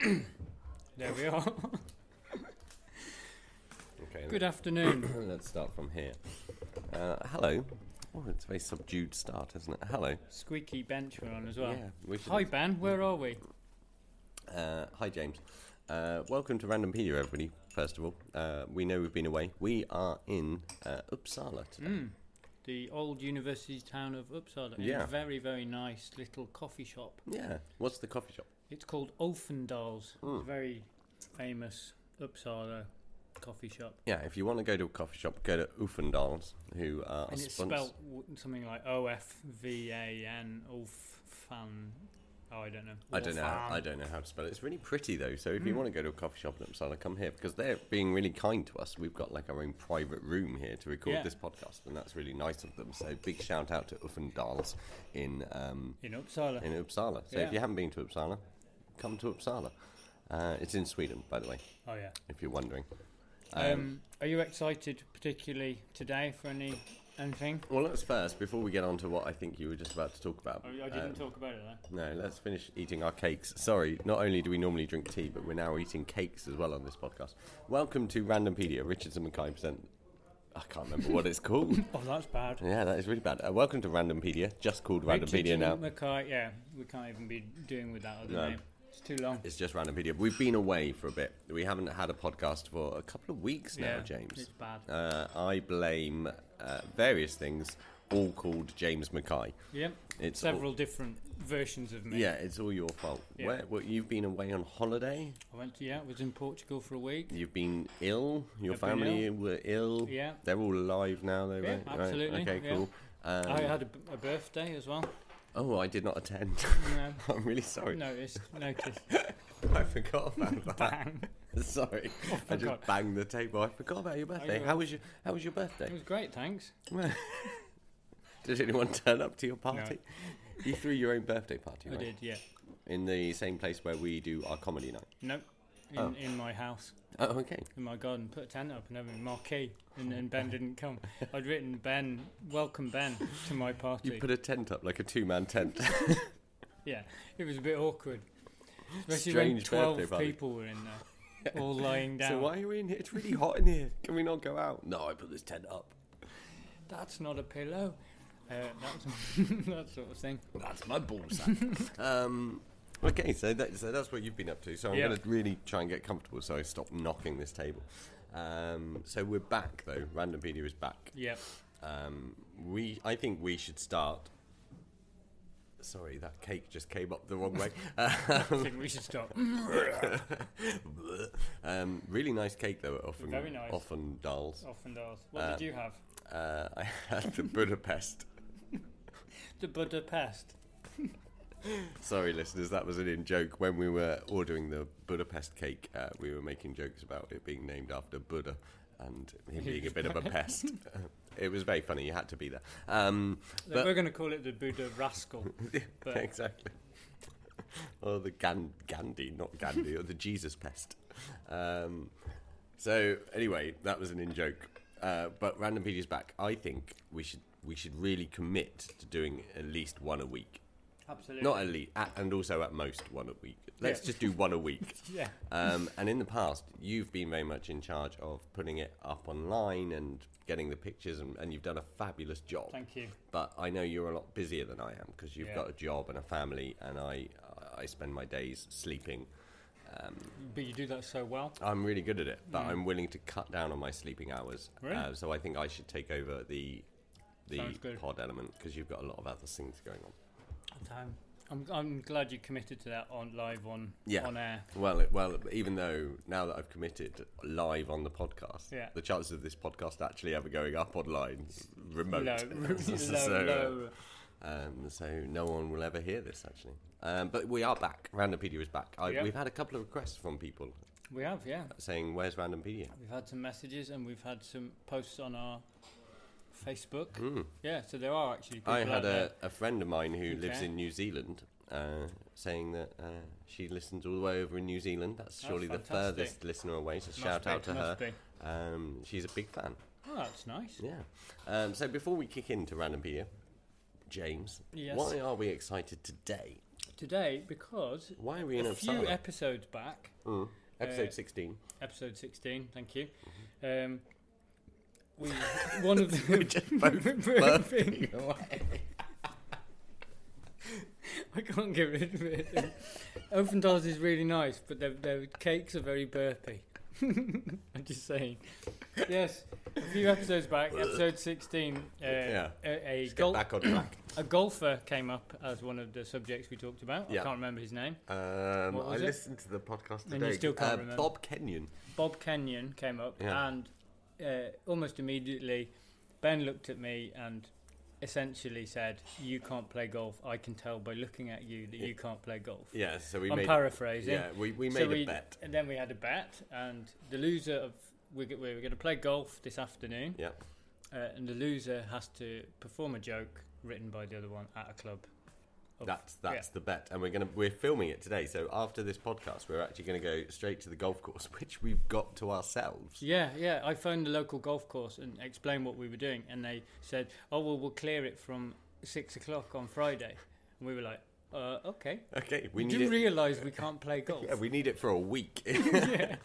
There we are. Okay, Good afternoon. let's start from here. Uh, hello. Oh, it's a very subdued start, isn't it? Hello. Squeaky bench we're on as well. Yeah, we should- Hi Ben, where are we? Uh, hi, James. Uh, welcome to Randompedia, everybody. First of all, uh, we know we've been away. We are in uh, Uppsala today. The old university town of Uppsala. in Yeah. a very, very nice little coffee shop. Yeah. What's the coffee shop? It's called Ofvandahls. Hmm. It's a very famous Uppsala coffee shop. Yeah, if you want to go to a coffee shop, go to Ofvandahls, who are And it's spelled w- something like O F V A N Olfan. Oh, I don't know. I don't know. I don't know how to spell it. It's really pretty though. So Hmm. if you want to go to a coffee shop in Uppsala, come here because they're being really kind to us. We've got like our own private room here to record Yeah. this podcast, and that's really nice of them. So big shout out to Ofvandahls in um, In Uppsala. in Uppsala. So Yeah. if you haven't been to Uppsala, come to Uppsala. Uh, it's in Sweden, by the way, oh, yeah. if you're wondering. Um, are you excited particularly today for any anything? Well, let's first, before we get on to what I think you were just about to talk about. Oh, I didn't uh, talk about it though. No, let's finish eating our cakes. Sorry, not only do we normally drink tea, but we're now eating cakes as well on this podcast. Welcome to Randompedia. Richards and Mackay present. I can't remember what it's called. Oh, that's bad. yeah, that is really bad. Uh, welcome to Randompedia, just called Randompedia Richardson now. Mackay, yeah, we can't even be doing with that other No. name. It's too long. It's just Randompedia. We've been away for a bit. We haven't had a podcast for a couple of weeks now, Yeah, James. it's bad. Uh, I blame uh, various things, all called James Mackay. Yep. It's Several different versions of me. Yeah, it's all your fault. Yeah. Where, well, you've been away on holiday. I went to, yeah, I was in Portugal for a week. You've been ill. Your I've family ill. were ill. Yeah. They're all alive now, though, Yeah, right? Right, absolutely, Okay, cool. Um, I had a, b- a birthday as well. Oh, I did not attend. No, I'm really sorry. noticed, noticed. I forgot about that. Sorry, oh, I just forgot. banged the table. I forgot about your oh, birthday. you How was your How was your birthday? It was great, thanks. did anyone turn up to your party? You threw your own birthday party, I right? did, yeah. In the same place where we do our comedy night. Nope. In, Oh. in my house, Oh, okay. in my garden, put a tent up and everything, marquee, and then Ben didn't come. I'd written Ben, welcome Ben to my party. You put a tent up like a two-man tent. Yeah, it was a bit awkward. Especially Strange when 12 birthday people were in there, all lying down. so why are we in here? It's really hot in here. Can we not go out? No, I put this tent up. That's not a pillow. Uh, that's that sort of thing. That's my ballsack. um, okay, so, that, so that's what you've been up to. So I'm Yeah. going to really try and get comfortable so I stop knocking this table. Um, so we're back, though. Randompedia is back. Yep. Um, we, I think we should start. Sorry, that cake just came up the wrong way. I think we should stop. um, really nice cake, though. Often, Very nice. Often dolls. Often does. What Uh, did you have? Uh, I had the Budapest. The Budapest. Sorry, listeners, that was an in joke. When we were ordering the Budapest cake, uh, we were making jokes about it being named after Buddha and him being a bit of a pest. it was very funny. You had to be there. Um, but We're going to call it the Buddha Rascal. but- exactly. or the Gan- Gandhi, not Gandhi, or the Jesus pest. Um, so anyway, that was an in joke. Uh, but Randompedia's back. I think we should we should really commit to doing at least one a week. Absolutely. Not at least, at, and also at most one a week. Let's Yeah. just do one a week. Yeah. Um, and in the past, you've been very much in charge of putting it up online and getting the pictures, and, and you've done a fabulous job. Thank you. But I know you're a lot busier than I am because you've Yeah. got a job and a family, and I I spend my days sleeping. Um, But you do that so well. I'm really good at it, but I'm willing to cut down on my sleeping hours. Mm. Really? Uh, so I think I should take over the the pod element because you've got a lot of other things going on. Um, I'm, I'm glad you committed to that on live on Yeah. on air. Well, it, well, even though now that I've committed live on the podcast, Yeah. the chances of this podcast actually ever going up online remote. Low, low, so, uh, low. Um, so no one will ever hear this actually. Um, but we are back. Randompedia is back. I, Yeah. We've had a couple of requests from people We have, yeah. saying, "Where's Randompedia?" We've had some messages and we've had some posts on our Facebook. Mm. Yeah, so there are actually people I had a, a friend of mine who lives in New Zealand uh, saying that uh, she listens all the way over in New Zealand. That's That's surely the furthest listener away. So Must shout be, out to her. Um, she's a big fan. Oh, that's nice. Yeah. Um, so before we kick into Randompedia, James, Yes. why are we excited today? Today, because Why are we in a a few episodes back, mm. Episode uh, 16. episode 16, thank you, Mm-hmm. um, we, one of the... We just both away. I can't get rid of it. Open is really nice, but their, their cakes are very burpy. I'm just saying. Yes, a few episodes back, episode 16, uh, Yeah. a, a, gol- back on track. a golfer came up as one of the subjects we talked about. Yeah. I can't remember his name. Um, I it? listened to the podcast today. And you still can't uh, remember. Bob Kenyon. Bob Kenyon came up, Yeah. and uh, almost immediately, Ben looked at me and essentially said, "You can't play golf. I can tell by looking at you that you can't play golf." Yeah, so we I'm made. paraphrasing. Yeah, we, we So made we- a bet. And then we had a bet, and the loser of we're, we're going to play golf this afternoon, Yeah. uh, and the loser has to perform a joke written by the other one at a club. Of- That's that's yeah. the bet, and we're gonna we're filming it today. So after this podcast, we're actually gonna go straight to the golf course, which we've got to ourselves. Yeah, yeah. I phoned the local golf course and explained what we were doing, and they said, "Oh well, we'll clear it from six o'clock on Friday." And we were like, uh, "Okay." Okay, we We need do it. realise we can't play golf. yeah, we need it for a week.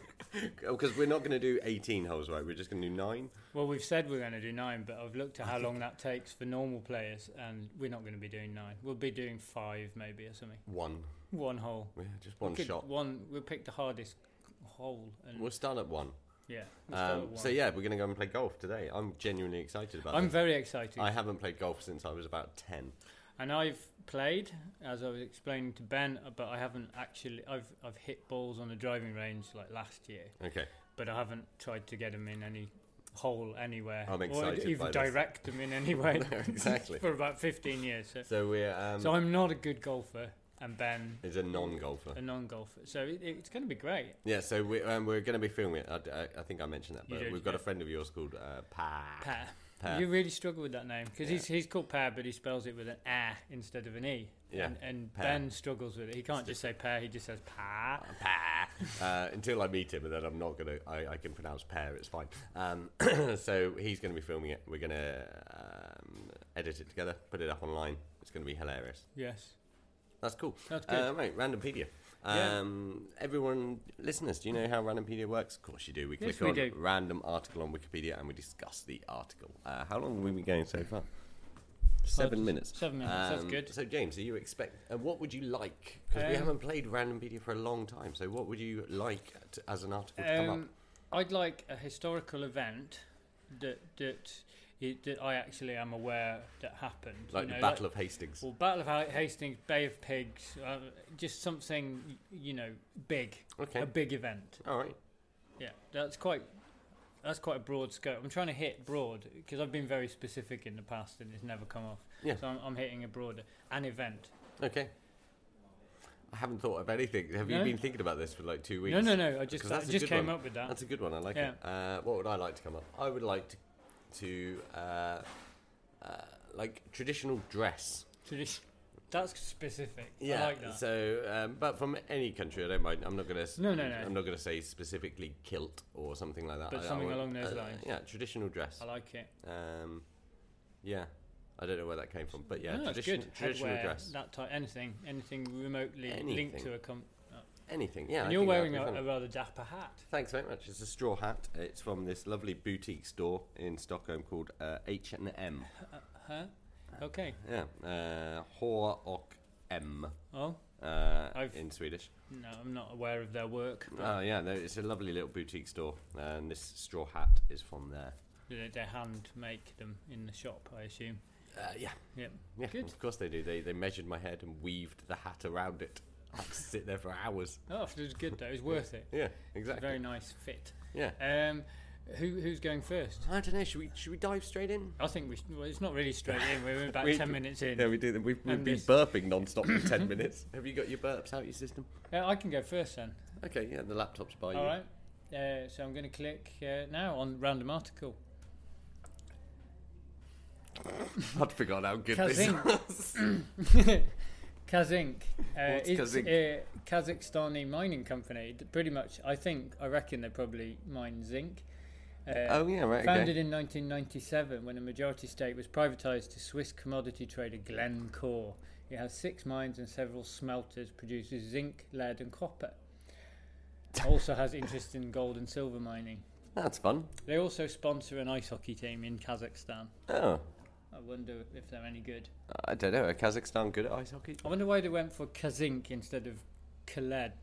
Because we're not going to do 18 holes, right? We're just going to do nine. Well, we've said we're going to do nine, but I've looked at how long that takes for normal players, and we're not going to be doing nine. We'll be doing five, maybe, or something. One. One hole. Yeah, just one Could- shot. One. We'll pick the hardest hole, and We'll start at one. yeah. we'll Um, at one. so yeah, we're going to go and play golf today. I'm genuinely excited about it. I'm it. very excited. I haven't played golf since I was about 10. And I've played, as I was explaining to Ben, uh, but I haven't actually. I've I've hit balls on the driving range like last year, Okay. but I haven't tried to get them in any hole anywhere, I'm or excited even by this. direct them in any way. No, exactly. for about 15 years. So, So we're um, so I'm not a good golfer, and Ben is a non-golfer. a non-golfer. So it, it's going to be great. Yeah, so we, um, we're going to be filming it. I, I, I think I mentioned that, but we've got yeah. a friend of yours called uh, Pa. Per. Per. You really struggle with that name because Yeah. he's he's called Per, but he spells it with an A instead of an E. Yeah, And, and Ben struggles with it. He can't just say Per. He just says Pa. Pa. Uh, until I meet him, and then I'm not going to. I I can pronounce pear. It's fine. Um, so he's going to be filming it. We're going to um, edit it together, put it up online. It's going to be hilarious. Yes. That's cool. That's good. Uh, right, Randompedia. Yeah. Um, everyone, listeners, do you know how Randompedia works? Of course you do. We Yes, click we on do. random article on Wikipedia and we discuss the article. Uh, how long have we been going so far? Seven minutes. seven minutes, that's Um, good. So, James, are you expect? Uh, what would you like? Because we Um, haven't played Randompedia for a long time. So, what would you like to, as an article to come up? Um, I'd like a historical event that that it, that I actually am aware that happened. Like you the know, Battle of Hastings. Well, Battle of Hastings, Bay of Pigs, uh, just something you know big, Okay. a big event. All right. Yeah, that's quite that's quite a broad scope. I'm trying to hit broad because I've been very specific in the past and it's never come off. Yeah. So I'm, I'm hitting a broader an event. Okay. I haven't thought of anything. Have you been thinking about this for like two weeks? No, no, no. I just I just came one. up with that. That's a good one. I like Yeah. it. Uh, what would I like to come up? I would like to, to uh, uh, like traditional dress. Tradition. That's specific. Yeah. I like that. So, um, but from any country, I don't mind. I'm not gonna. s- No, no, no. I'm not gonna say specifically kilt or something like that. But I- I something want- along those uh, lines. Yeah, traditional dress. I like it. Um, yeah. I don't know where that came from, but yeah, No, it's tradition, good. traditional Headwear, dress, that type, anything, anything remotely linked Anything. to a com- anything. Yeah, and I you're think that'd wearing be a, fun. a rather dapper hat. Thanks very much. It's a straw hat. It's from this lovely boutique store in Stockholm called uh, H and M. Huh? Okay. Yeah, uh, och M Oh, uh, I've- in Swedish. no, I'm not aware of their work. but Oh yeah, no, it's a lovely little boutique store, and this straw hat is from there. They, they hand make them in the shop, I assume. Uh, yeah, Yep. yeah, Good. of course they do. They they measured my head and weaved the hat around it. I had to sit there for hours. Oh, it was good though. It was worth it. Yeah, exactly. Very nice fit. Yeah. Um, who who's going first? I don't know. Should we should we dive straight in? I think we. Should, well, it's not really straight in. We're about We- ten minutes in. Yeah, we do. We've, we've been this- burping non-stop for ten minutes. Have you got your burps out of your system? Uh, I can go first then. Okay, yeah, the laptop's by you. All right. Uh, so I'm going to click uh, now on random article. I'd forgotten how good this was. Kazzinc. Uh, What's it's Kazzinc? a Kazakhstani mining company. Pretty much, I think, I reckon they probably mine zinc. Uh, Oh yeah, right. Founded Okay. in 1997 when a majority stake was privatised to Swiss commodity trader Glencore. It has six mines and several smelters, produces zinc, lead, and copper. also has interest in gold and silver mining. That's fun. They also sponsor an ice hockey team in Kazakhstan. Oh, I wonder if they're any good. I don't know. Are Kazakhstan good at ice hockey? I wonder why they went for Kazzinc instead of Khaled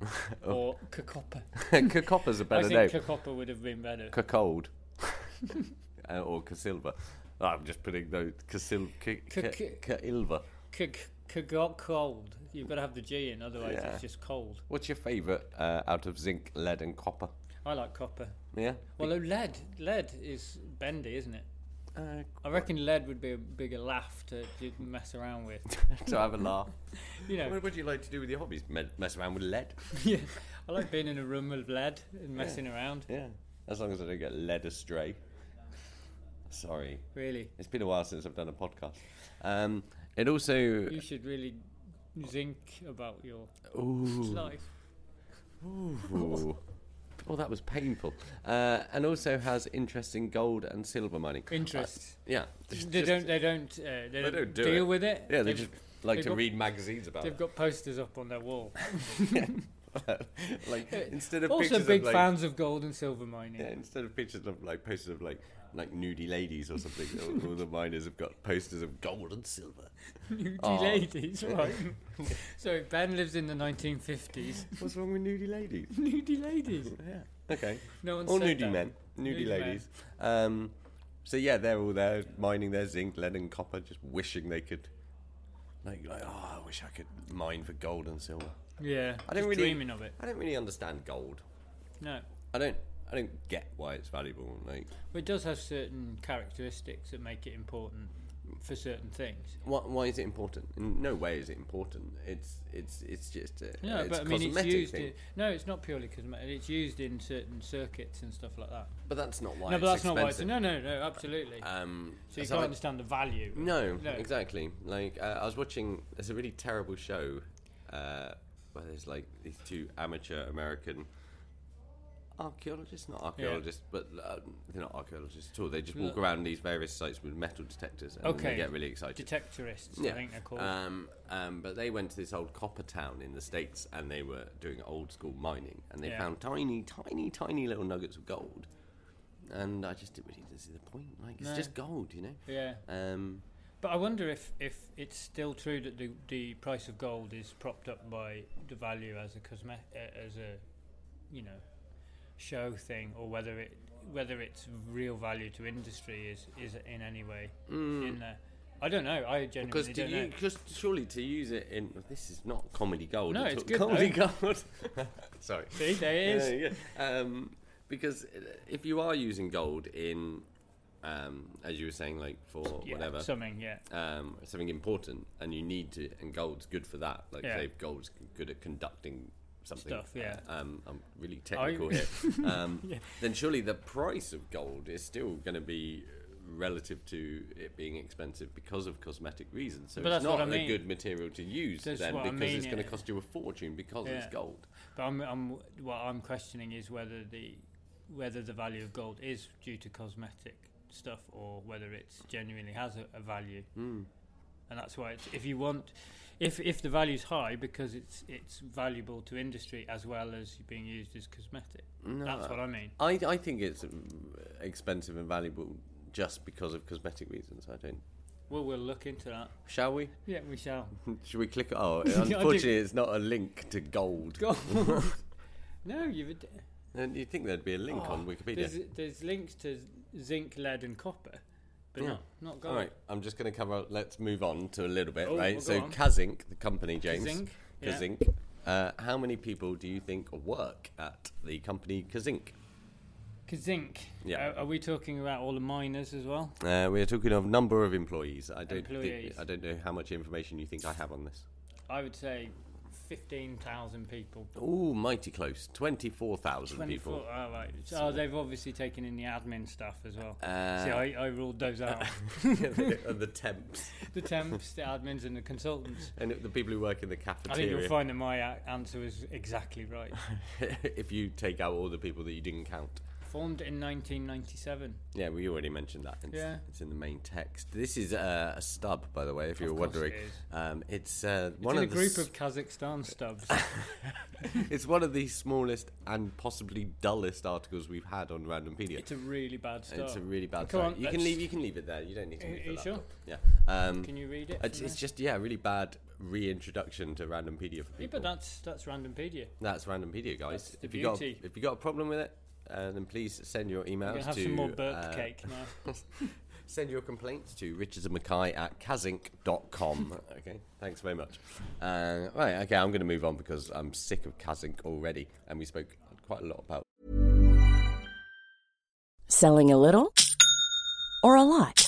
or Kakoppa. Kakoppa's a I better think name. Kakoppa would have been better. Kakold. uh, or Kasilva. Oh, I'm just putting no Kasil K- K- K- K- Kailva. Cold. You've got to have the G in, otherwise Yeah. it's just cold. What's your favourite uh, out of zinc, lead, and copper? I like copper. Yeah. Well, lead, lead is bendy, isn't it? Uh, I reckon lead would be a bigger laugh to, to mess around with. to have a laugh. You know, What would you like to do with your hobbies? Me- mess around with lead? yeah. I like being in a room with lead and messing around. Yeah. As long as I don't get led astray. Sorry. Really, It's been a while since I've done a podcast. Um, it also. you should really zinc about your Ooh. life. Ooh. Oh, that was painful. Uh, and also has interest in gold and silver mining. Interest. Yeah. just- they just- don't. They don't. Uh, they, don't, don't do deal it. with it. Yeah, they They've- just like to got- read magazines about it. They've it. got posters up on their wall. like instead of also, pictures big of like, fans of gold and silver mining. Yeah, instead of pictures of like posters of like like nudie ladies or something, all, all the miners have got posters of gold and silver. Nudie Oh. ladies, right? so Ben lives in the 1950s. What's wrong with nudie ladies? Nudie ladies. Yeah. Okay. No one Or said nudie that. men, nudie, Nudie ladies. Um, so yeah, they're all there mining their zinc, lead, and copper, just wishing they could. Like, like, oh, I wish I could mine for gold and silver. Yeah, I don't really dreaming of it. I don't really understand gold. No, I don't. I don't get why it's valuable. Like, but it does have certain characteristics that make it important for certain things. why, why is it important? In no way is it important. It's it's it's just a, No, it's but I mean, it's cosmetic used. thing. In, no, it's not purely cosmetic. It's used in certain circuits and stuff like that. But that's not why. no, it's but that's not why. It's, no, no, no, absolutely. Um, so you so can't I- understand the value. No, No. exactly. Like uh, I was watching. There's a really terrible show uh, where there's like these two amateur American archaeologists, not archaeologists, but uh, they're not archaeologists at all. They just walk around these various sites with metal detectors, and Okay. they get really excited. Detectorists, Yeah. I think they're called. Um, um, but they went to this old copper town in the states, and they were doing old school mining, and they Yeah. found tiny, tiny, tiny little nuggets of gold. And I just didn't really see the point. Like it's No. just gold, you know. yeah. Um, But I wonder if, if it's still true that the the price of gold is propped up by the value as a cosme- uh, as a you know show thing, or whether it whether its real value to industry is is in any way in there. I don't know. I Because genuinely to don't you, know. because surely to use it in this is not comedy gold. No, it's good, comedy though. gold. Sorry. See, there is. Yeah. Um, because if you are using gold in, um, as you were saying, like for Yeah, whatever, something. Yeah, um, something important, and you need to, and gold's good for that. Like Yeah. say, gold's good at conducting something. Stuff, yeah. Uh, um, I'm really technical I- here. Um, Then surely the price of gold is still going to be relative to it being expensive because of cosmetic reasons. So But it's not I a mean. good material to use That's then what I because it's going to yeah. cost you a fortune because it's gold. but I'm, I'm what I'm questioning is whether the whether the value of gold is due to cosmetic stuff or whether it genuinely has a, a value. Mm. And that's why it's, if you want, if if the value's high because it's it's valuable to industry as well as being used as cosmetic. No, that's what I mean. I, I think it's mm, expensive and valuable just because of cosmetic reasons. I don't. Well, we'll look into that. Shall we? Yeah, we shall. Should we click? Oh, unfortunately, it's not a link to gold. Go. no, you've. ad- And you think there'd be a link on Oh, Wikipedia? There's, there's links to zinc, lead, and copper, but Yeah. not not gold. All right, I'm just going to cover. Let's move on to a little bit, Oh, right? well, so. Kazzinc, the company, James. Kazzinc, yeah. Uh, how many people do you think work at the company Kazzinc? Kazzinc. Yeah. Uh, are we talking about all the miners as well? Uh, we are talking of number of employees. I don't Employees. think I don't know how much information you think I have on this. I would say fifteen thousand people. Oh, mighty close. Twenty-four thousand people. Twenty-four. Oh, right. So, they've obviously taken in the admin stuff as well. Uh, See, I, I ruled those out. and the temps the temps, the admins, and the consultants. and the people who work in the cafeteria. I think you'll find that my answer was exactly right. if you take out all the people that you didn't count. Formed in 1997. Yeah, we already mentioned that. It's, Yeah. it's in the main text. This is uh, a stub, by the way, if you're wondering. it is. Um, it's uh, It's one of a the group s- of Kazakhstan stubs. it's one of the smallest and possibly dullest articles we've had on Randompedia. it's a really bad start. It's a really bad. Come start. on, you can leave. You can leave it there. You don't need to. Are move you sure? Yeah. Um, Can you read it? it's, it's just yeah, really bad reintroduction to Randompedia for Yeah, but that's that's Randompedia. That's Randompedia, guys. That's the if you got beauty. if you got a problem with it, uh, then please send your We're emails gonna have to some more burp uh, cake now. Send your complaints to Richards and Mackay at kazink.com. okay, thanks very much. Uh, right, okay, I'm going to move on because I'm sick of Kazzinc already, and we spoke quite a lot about. Selling a little or a lot?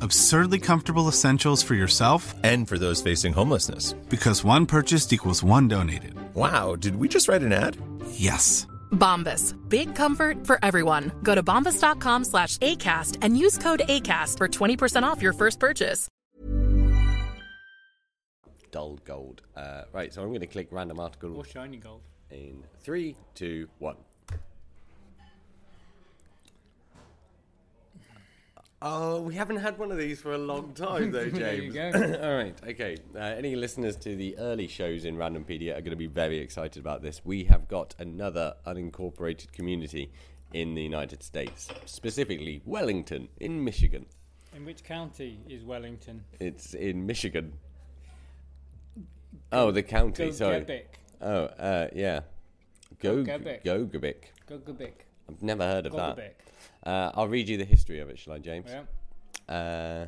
Absurdly comfortable essentials for yourself And for those facing homelessness. because one purchased equals one donated. Wow, did we just write an ad? Yes. Bombas. Big comfort for everyone. Go to bombas.com slash ACAST and use code ACAST for 20% off your first purchase. Dull gold. Uh, right, so I'm going to click random article Or shiny gold. in three, two, one. Oh, we haven't had one of these for a long time, though, There you James. go. All right, okay. Uh, any listeners to the early shows in Randompedia are going to be very excited about this. We have got another unincorporated community in the United States, specifically Wellington in Michigan. In which county is Wellington? It's in Michigan. Oh, the county. Go sorry. Oh, uh, yeah. Go Gogebic. Gogebic. Gogebic. I've never heard of that. Uh, I'll read you the history of it, shall I, James? Yeah. Uh,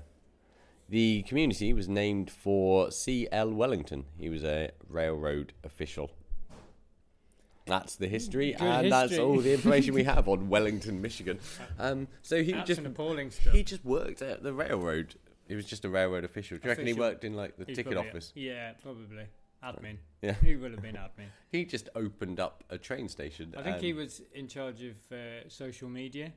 the community was named for C.L. Wellington. He was a railroad official. That's the history, Good and that's all the information we have on Wellington, Michigan. Um, so he That's just an appalling stuff. he just worked at the railroad. He was just a railroad official. Do you reckon he worked in like the He's ticket office? Yeah, probably. Admin. Yeah. He would have been admin. He just opened up a train station. I think he was in charge of uh, social media.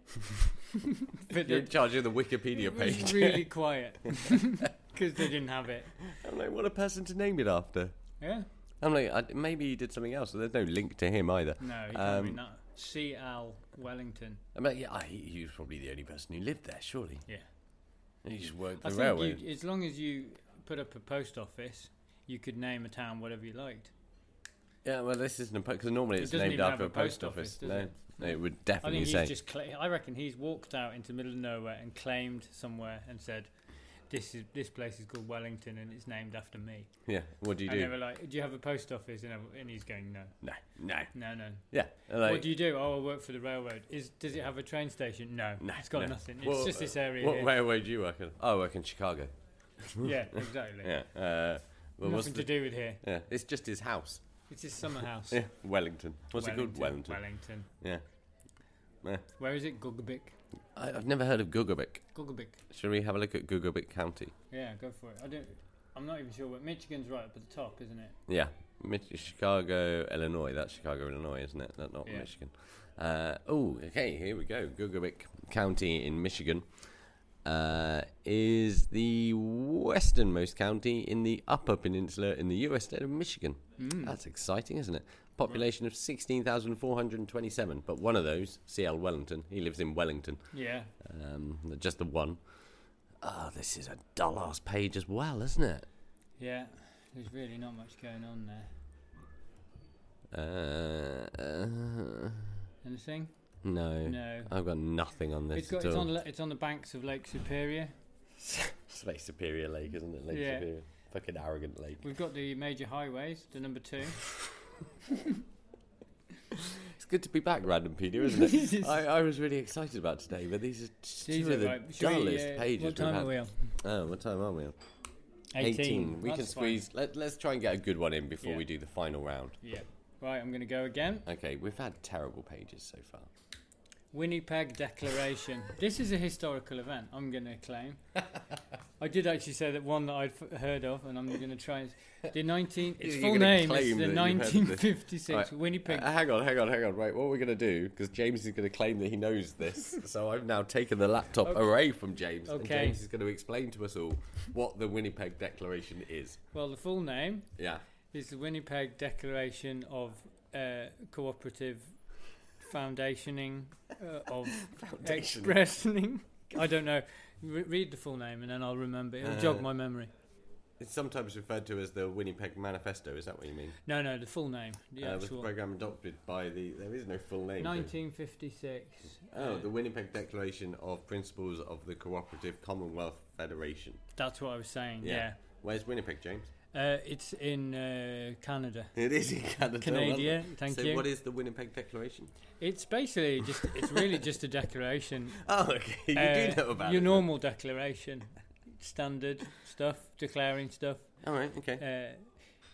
but You're it in charge of the Wikipedia was page. really quiet because they didn't have it. I'm like, what a person to name it after. Yeah. I'm like, I, maybe he did something else. There's no link to him either. No, he Um, not. C. L. Wellington. I mean, yeah, he, he was probably the only person who lived there, surely. Yeah. He just worked I the think railway. you, as long as you put up a post office, you could name a town whatever you liked. Yeah, well, this isn't a because normally it's doesn't named after a post office. office, no, it? no, it would I definitely think he's say. just. Cla- I reckon he's walked out into the middle of nowhere and claimed somewhere and said, "This is this place is called Wellington and it's named after me." Yeah, what do you and do? they were like, "Do you have a post office?" And, and he's going, "No, No, no. no, no." Yeah, like, what do you do? Oh, I work for the railroad. Is does it have a train station? No, No, it's got no. nothing. It's What- just this area. What here. railway do you work at? Oh, I work in Chicago. Yeah, exactly. Yeah. Uh, well, what's Nothing the, to do with here. Yeah, it's just his house. It's his summer house. Yeah, Wellington. What's it called? Wellington. Wellington. Yeah. Yeah. Where is it? Gogebic. I, I've never heard of Gogebic. Gogebic. Shall we have a look at Gogebic County? Yeah, go for it. I don't. I'm not even sure. What Michigan's right up at the top, isn't it? Yeah, Mich- Chicago, Illinois. That's Chicago, Illinois, isn't it? That's not Yeah. Michigan. Uh, oh, okay, here we go. Gogebic County in Michigan uh, is the westernmost county in the Upper Peninsula in the U.S. state of Michigan. Mm. That's exciting, isn't it? Population of 16,427, but one of those, C.L. Wellington, he lives in Wellington. Yeah. Um, just the one. Oh, this is a dull ass page as well, isn't it? Yeah. There's really not much going on there. Uh, uh, Anything? No. No. I've got nothing on this It's got. It's on. It's on the banks of Lake Superior. It's Lake Superior Lake, isn't it? Lake Yeah. Superior. Fucking arrogant lake. We've got the major highways. The number two. It's good to be back, Randompedia, isn't it? I, I was really excited about today, but these are These two are of the right. Should we, dullest uh, pages what we've time had. are we on? Oh, what time are we on? 18. We can fine. squeeze. Let, let's try and get a good one in before Yeah. we do the final round. Yeah. Right. I'm going to go again. Okay, we've had terrible pages so far. Winnipeg Declaration. this is a historical event. I'm going to claim. I did actually say that one that I'd f- heard of, and I'm going to try. And, the 19. Its You're full name is the that you've heard of this. 1956 Right, Winnipeg. uh, hang on, hang on, hang on. Right, what we're going to do, because James is going to claim that he knows this. so I've now taken the laptop Okay. away from James. And Okay. James is going to explain to us all what the Winnipeg Declaration is. Well, the full name Yeah. is the Winnipeg Declaration of uh, Cooperative Foundationing uh, of Foundation. Expressing. I don't know. Re- read the full name and then I'll remember. It'll jog Uh, my memory. It's sometimes referred to as the Winnipeg Manifesto. Is that what you mean? No, no, the full name. The uh, was the actual. program adopted by the? There is no full name. to it. 1956. Oh, the Winnipeg Declaration of Principles of the Cooperative Commonwealth Federation. That's what I was saying. Yeah. Where's Winnipeg, James? Uh, it's in uh, Canada. It is in Canada. Canada, well thank so you. what is the Winnipeg Declaration? It's basically just. It's really just a declaration. Oh, okay. You Uh, do know about your it. normal declaration, standard stuff, declaring stuff. All right. Okay. Uh,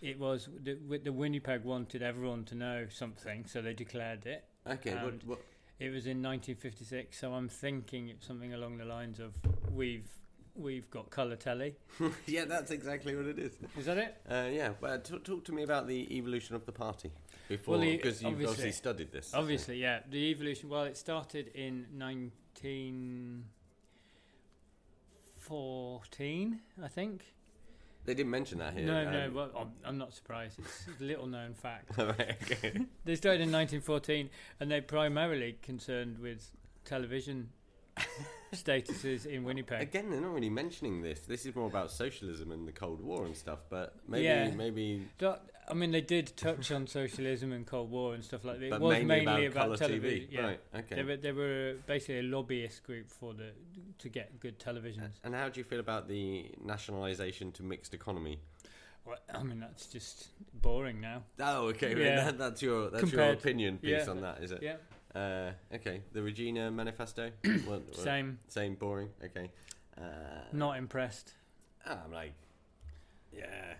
it was the, the Winnipeg wanted everyone to know something, so they declared it. Okay. What, what, It was in 1956, so I'm thinking it's something along the lines of we've we've got colour telly. yeah, that's exactly what it is. Is that it? Uh, yeah. Well, t- talk to me about the evolution of the party before, Well, because you've obviously- studied this. Obviously, yeah. The evolution. Well, it started in 1914, I think. They didn't mention that here. no, um, no. Well, I'm, I'm not surprised. It's a little known fact. Right. They started in 1914, and they're primarily concerned with television statuses in Winnipeg. Again, they're not really mentioning this. This is more about socialism and the Cold War and stuff. But maybe, Yeah. maybe I mean, they did touch on socialism and Cold War and stuff like that. It But was mainly mainly, about about, colour TV. television. Yeah. Right, okay. They were, they were basically a lobbyist group for the to get good televisions. And how do you feel about the nationalisation to mixed economy? Well, I mean, that's just boring now. Oh, okay. Yeah. that, that's your that's your opinion piece yeah. on that, is it? Yeah. Uh, okay. The Regina Manifesto. What- what- Same. Same. Boring. Okay. Uh, Not impressed. ah, I'm like, yeah.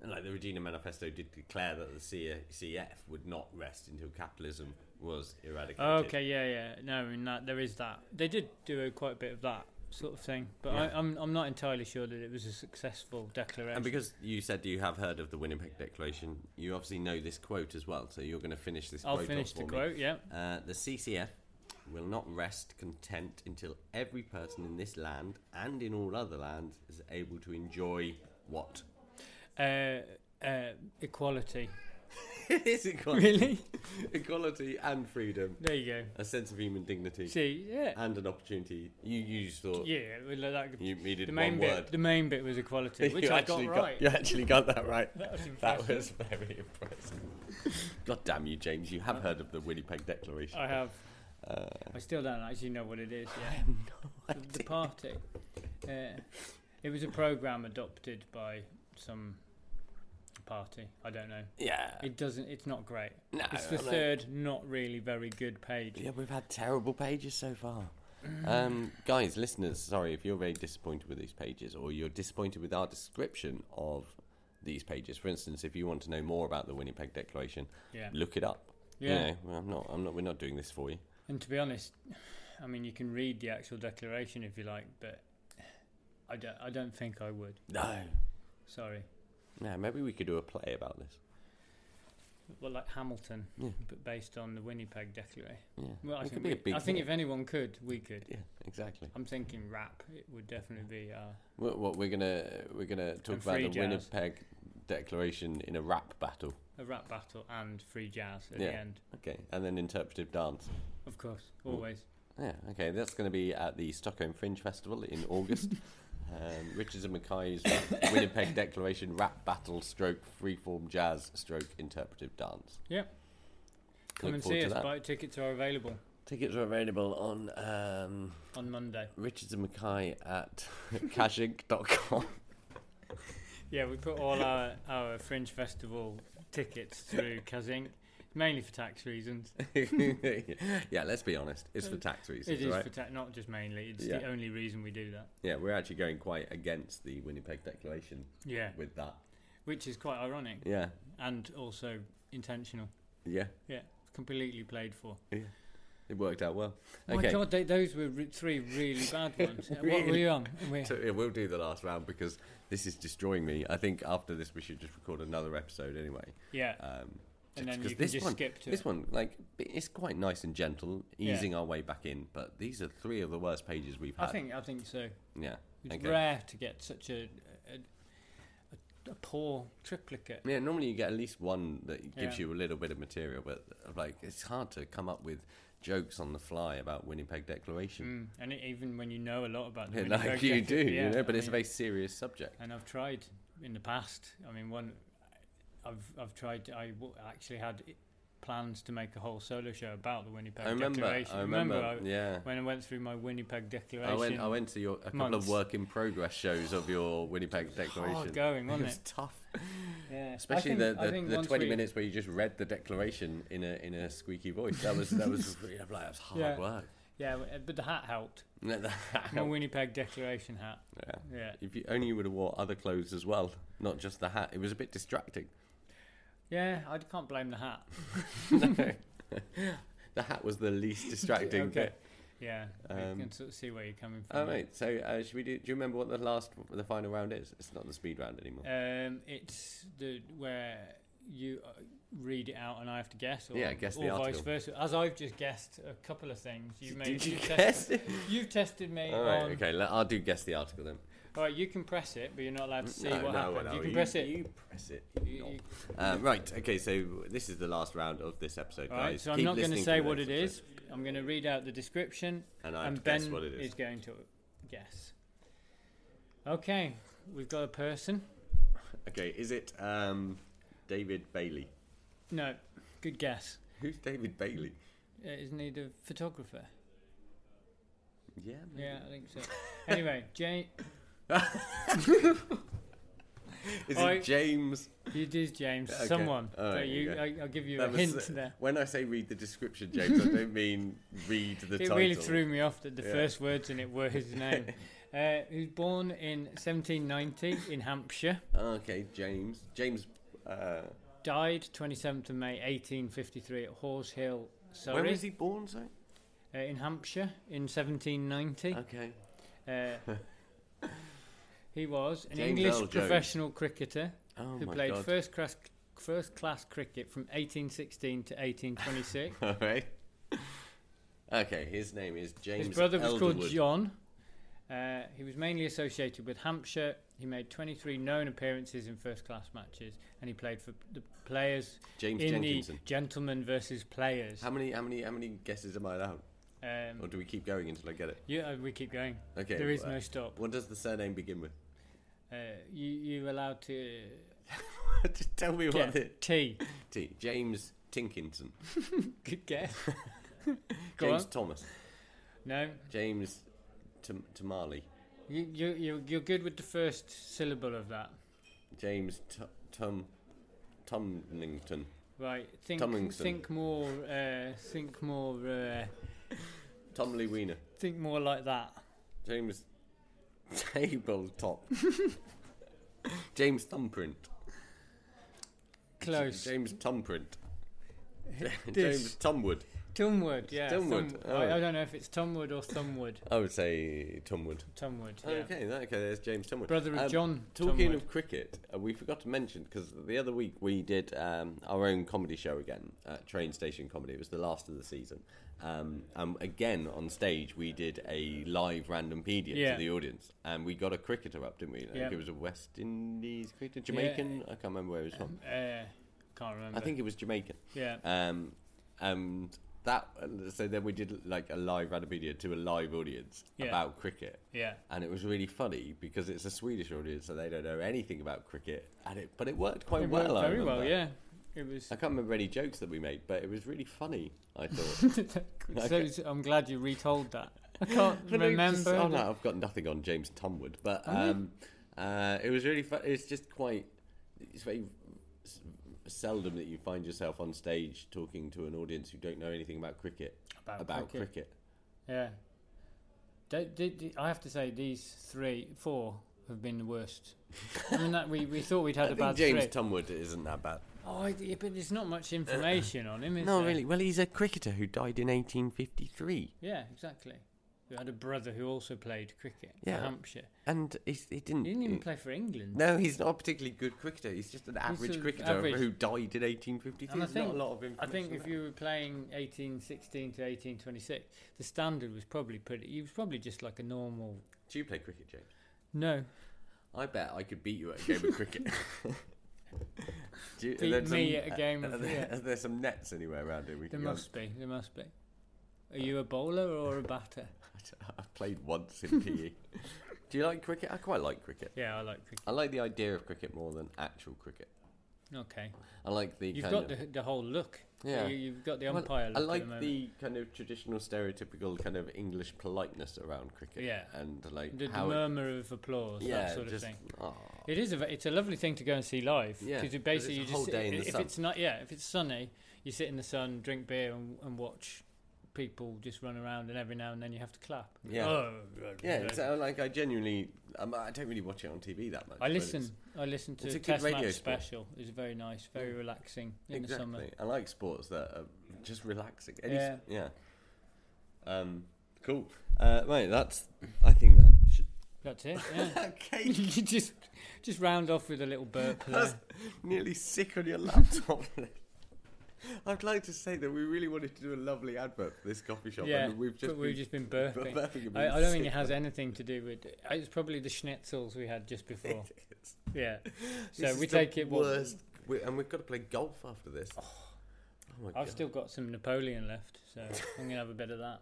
And like the Regina Manifesto did declare that the CF would not rest until capitalism was eradicated. Okay, yeah, yeah. No, I mean that there is that. They did do a, quite a bit of that sort of thing, but Yeah. I, I'm I'm not entirely sure that it was a successful declaration. And because you said you have heard of the Winnipeg Declaration, you obviously know this quote as well. So you're going to finish this I'll quote. finish off the for me. quote. Yeah. Uh, the CCF will not rest content until every person in this land and in all other lands is able to enjoy what? Uh, Uh, equality. it is equality. Really? equality and freedom. There you go. A sense of human dignity. See, yeah. And an opportunity. You, you just thought. Yeah, well, like, You needed the main one bit. word. The main bit was equality, which you I got actually right. You actually got that right. That was That was very impressive. God damn you, James. You have heard of the Winnipeg Declaration. I have. Uh, I still don't actually know what it is. Yeah. the, the party. Uh, it was a program adopted by some party. I don't know. Yeah. It doesn't. It's not great. No, it's the third, not really very good page. Yeah, we've had terrible pages so far. Um, guys, listeners, sorry if you're very disappointed with these pages or you're disappointed with our description of these pages. For instance, if you want to know more about the Winnipeg Declaration, Yeah. look it up. You Yeah. know, well, I'm not. I'm not. We're not doing this for you. And to be honest, I mean, you can read the actual declaration if you like, but I don't. I don't think I would. No. Sorry. Yeah, maybe we could do a play about this. Well, like Hamilton, Yeah. but based on the Winnipeg Declaration. Yeah. Well, I It think, could be a we- I think if anyone could, we could. Yeah, exactly. I'm thinking rap. It would definitely be. Uh, What, what we're gonna we're gonna talk about the jazz. Winnipeg Declaration in a rap battle. a rap battle and free jazz at yeah. the end. Okay, and then interpretive dance. Of course, always. Yeah. Okay, that's going to be at the Stockholm Fringe Festival in August. um, Richards and Mackay's Winnipeg Declaration rap battle stroke freeform jazz stroke interpretive dance. Yep. Come Look and see us. that. Buy tickets are available Tickets are available on um, on Monday. Richards and Mackay at cashink.com. Yeah, we put all our, our Fringe Festival tickets through Kazzinc, mainly for tax reasons. yeah, let's be honest. It's for tax reasons, It is right? for tax, not just mainly. It's Yeah. the only reason we do that. Yeah, we're actually going quite against the Winnipeg Declaration Yeah, with that. which is quite ironic Yeah, and also intentional. yeah, Yeah, completely played for. yeah. It worked out well. My God, they, those were re- three really bad ones. Uh, What were you on? We- so yeah, we'll do the last round because this is destroying me. I think after this we should just record another episode anyway. yeah, Um, and then you can this just one, skip to this it. one, like it's quite nice and gentle, Yeah. easing our way back in. But these are three of the worst pages we've had. I had. think I think so. yeah, It's okay. rare to get such a a, a, a poor triplicate. Yeah, normally you get at least one that gives Yeah. you a little bit of material, but uh, like it's hard to come up with jokes on the fly about Winnipeg Declaration. Mm, and it, even when you know a lot about the Yeah, Winnipeg like you do, yeah, you know, but I it's a mean, very serious subject. And I've tried in the past. I mean, one, I've I've tried. I w- actually had plans to make a whole solo show about the Winnipeg I remember, Declaration. I remember, I- yeah. when I went through my Winnipeg Declaration. I went, I went to your a couple months. of work in progress shows of your Winnipeg Declaration. hard going, wasn't it was it? tough, Yeah, especially think- the, the, the twenty we- minutes where you just read the declaration in a in a squeaky voice. That was that was really, like, that was hard Yeah. work. Yeah, but the hat helped. Yeah, that My helped. Winnipeg Declaration hat. Yeah. Yeah. If you only you would have wore other clothes as well, not just the hat. It was a bit distracting. Yeah, I can't blame the hat. the hat was the least distracting okay. bit. Yeah, Um, you can sort of see where you're coming from. Oh right, so uh, should we do? Do you remember what the last, the final round is? It's not the speed round anymore. Um, it's the where you uh, read it out and I have to guess, or, Yeah, guess the or vice versa. As I've just guessed a couple of things, you've made. Did you you've guess tested. You've tested me All right, on. okay. I'll do guess the article then. All right, you can press it, but you're not allowed to see no, what no, happens. no, you can press it. You press it. You- Uh, right. Okay. So this is the last round of this episode, All guys. right, so I'm not going to say what it is. I'm going to read out the description, And I have Ben guess what it is. going to guess. Okay, we've got a person. Okay. Is it um, David Bailey? No, good guess. Who's David Bailey? Uh, isn't he the photographer? Yeah. maybe. Yeah, I think so. anyway, Jane, Is I- it James? it is James. Okay, Someone. right, you. I, I'll give you That a was- hint there. When I say read the description, James, I don't mean read the It title. really threw me off that the Yeah. first words in it were his name. uh, he was born in 1790 in Hampshire. Okay, James. James. Uh, Died 27th of May 1853 at Horse Hill, Surrey. when was he born? Sorry. Uh, in Hampshire in 1790. Okay. Uh, he was an James English Earl professional cricketer Oh who played God. first class first class cricket from 1816 to 1826. All right. Okay, his name is James. His brother was called John, Uh, he was mainly associated with Hampshire. He made 23 known appearances in first-class matches, and he played for the players James in Jenkinson. the gentlemen versus players. How many? How many? How many guesses am I allowed? Um, Or do we keep going until I get it? yeah, we keep going. Okay. There is well, no stop. What does the surname begin with? Uh, you you allowed to Just tell me what it. T. T. James Tinkinson. Good guess. James on. Thomas. No, James Tam- Tamale. you you you're, you're good with the first syllable of that. James T- Tum Tumlington. Right. Think Tomlinson. think more. Uh, think more. Uh, Tomley Wiener. think more like that. James Tabletop. James Thumbprint. Close. James Thumbprint. James Tumwood. Tumwood, yeah. Tumwood, oh. I, I don't know if it's Tumwood or Thumbwood. I would say Tumwood. Tumwood, yeah. Okay, that- okay, there's James Tumwood. Brother of Um, John Talking Tumwood. of cricket, uh, we forgot to mention because the other week we did um, our own comedy show again, uh, Train Station Comedy. It was the last of the season. Um, and again on stage, we did a live Randompedia Yeah. to the audience, and we got a cricketer up, didn't we? I think Yeah. it was a West Indies cricketer, Jamaican. I can't remember where he was from. Uh, can't remember. I think it was Jamaican. Yeah. Um, and that so then we did like a live Randompedia to a live audience Yeah. about cricket. Yeah. And it was really funny because it's a Swedish audience, so they don't know anything about cricket, and it but it worked quite It well. worked very well, yeah. It was. I can't remember any jokes that we made, but it was really funny. I thought. so it's- I'm glad you retold that. I can't remember. just- oh no, I've got nothing on James Tumwood, but um, uh, it was really fun. It's just quite. It's very seldom that you find yourself on stage talking to an audience who don't know anything about cricket. About cricket. cricket. Yeah. Don't- did- did- I have to say, these three, four have been the worst. I mean, that we, we thought we'd had I a think bad James three. Tumwood isn't that bad. Oh, I- yeah, but there's not much information on him, is no, there? really. Well, he's a cricketer who died in 1853. Yeah, exactly. Who had a brother who also played cricket Yeah. for Hampshire. And he's, he didn't. He didn't even play for England. No, he's not a particularly good cricketer. He's just an average sort of cricketer average. who died in 1853. And I There's think, a lot of I information. think if you were playing 1816 to 1826, the standard was probably pretty. He was probably just like a normal. Do you play cricket, James? No, I bet I could beat you at a game of cricket. Do you, Beat there me some- at a game are of- there, yeah. Are there some nets anywhere around here? We there can go must be. There must be. Are you a bowler or a batter? I've played once in PE. Do you like cricket? I quite like cricket. Yeah, I like cricket. I like the idea of cricket more than actual cricket. Okay. I like the You've kind got of the, the whole look. yeah. You, you've got the Well, umpire look. I like the, the kind of traditional, stereotypical kind of English politeness around cricket. Yeah. and like the, the how it- murmur of applause, yeah, that sort just, of thing. oh, It is a it's a lovely thing to go and see live Yeah, because 'cause basically you just whole sit- in the if sun. it's not yeah if it's sunny you sit in the sun drink beer and, and watch people just run around and every now and then you have to clap. Yeah. Oh, yeah. So like I genuinely, um, I don't really watch it on TV that much. I listen. I listen to it's a Test radio Match sport. Special. It's very nice, very relaxing in the summer. Exactly. I like sports that are just relaxing. Any Yeah. s- yeah. Um, cool. Uh, right, that's. I think that should. That's it. Yeah. okay. you just just round off with a little burp That's nearly sick on your laptop. I'd like to say that we really wanted to do a lovely advert for this coffee shop, Yeah, and we've just but we've just been burping. burping I, I don't think it has anything to do with. It. It's probably the schnitzels we had just before. Yeah. So we take it. Worst. We, and we've got to play golf after this. Oh, oh my god. I've God. still got some Napoleon left, so I'm gonna have a bit of that.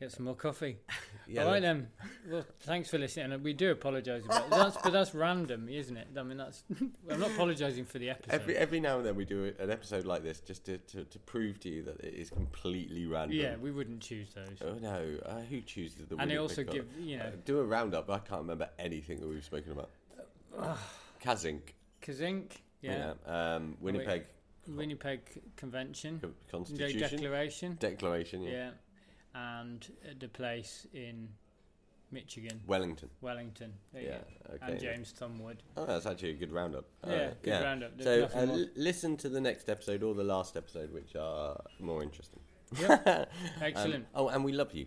Get some more coffee. Yeah, All right then. Well, thanks for listening. And we do apologise about that's, but that's random, isn't it? I mean, that's. I'm not apologising for the episode. Every every now and then we do an episode like this just to, to, to prove to you that it is completely random. yeah, we wouldn't choose those. Oh no! Uh, who chooses the? And they also give, you know- Uh, do a roundup. I can't remember anything that we've spoken about. Kazzinc. Kazzinc, yeah. Um, Winnipeg Winnipeg Convention. Constitution. Declaration. Declaration. Yeah. Yeah. And uh, the place in Michigan. Wellington. Wellington. There Yeah, okay. And James Thumwood. Oh, that's actually a good roundup. Uh, Yeah, good roundup. There's So uh, l- listen to the next episode or the last episode, which are more interesting. Yep. Um, Excellent. oh, and we love you.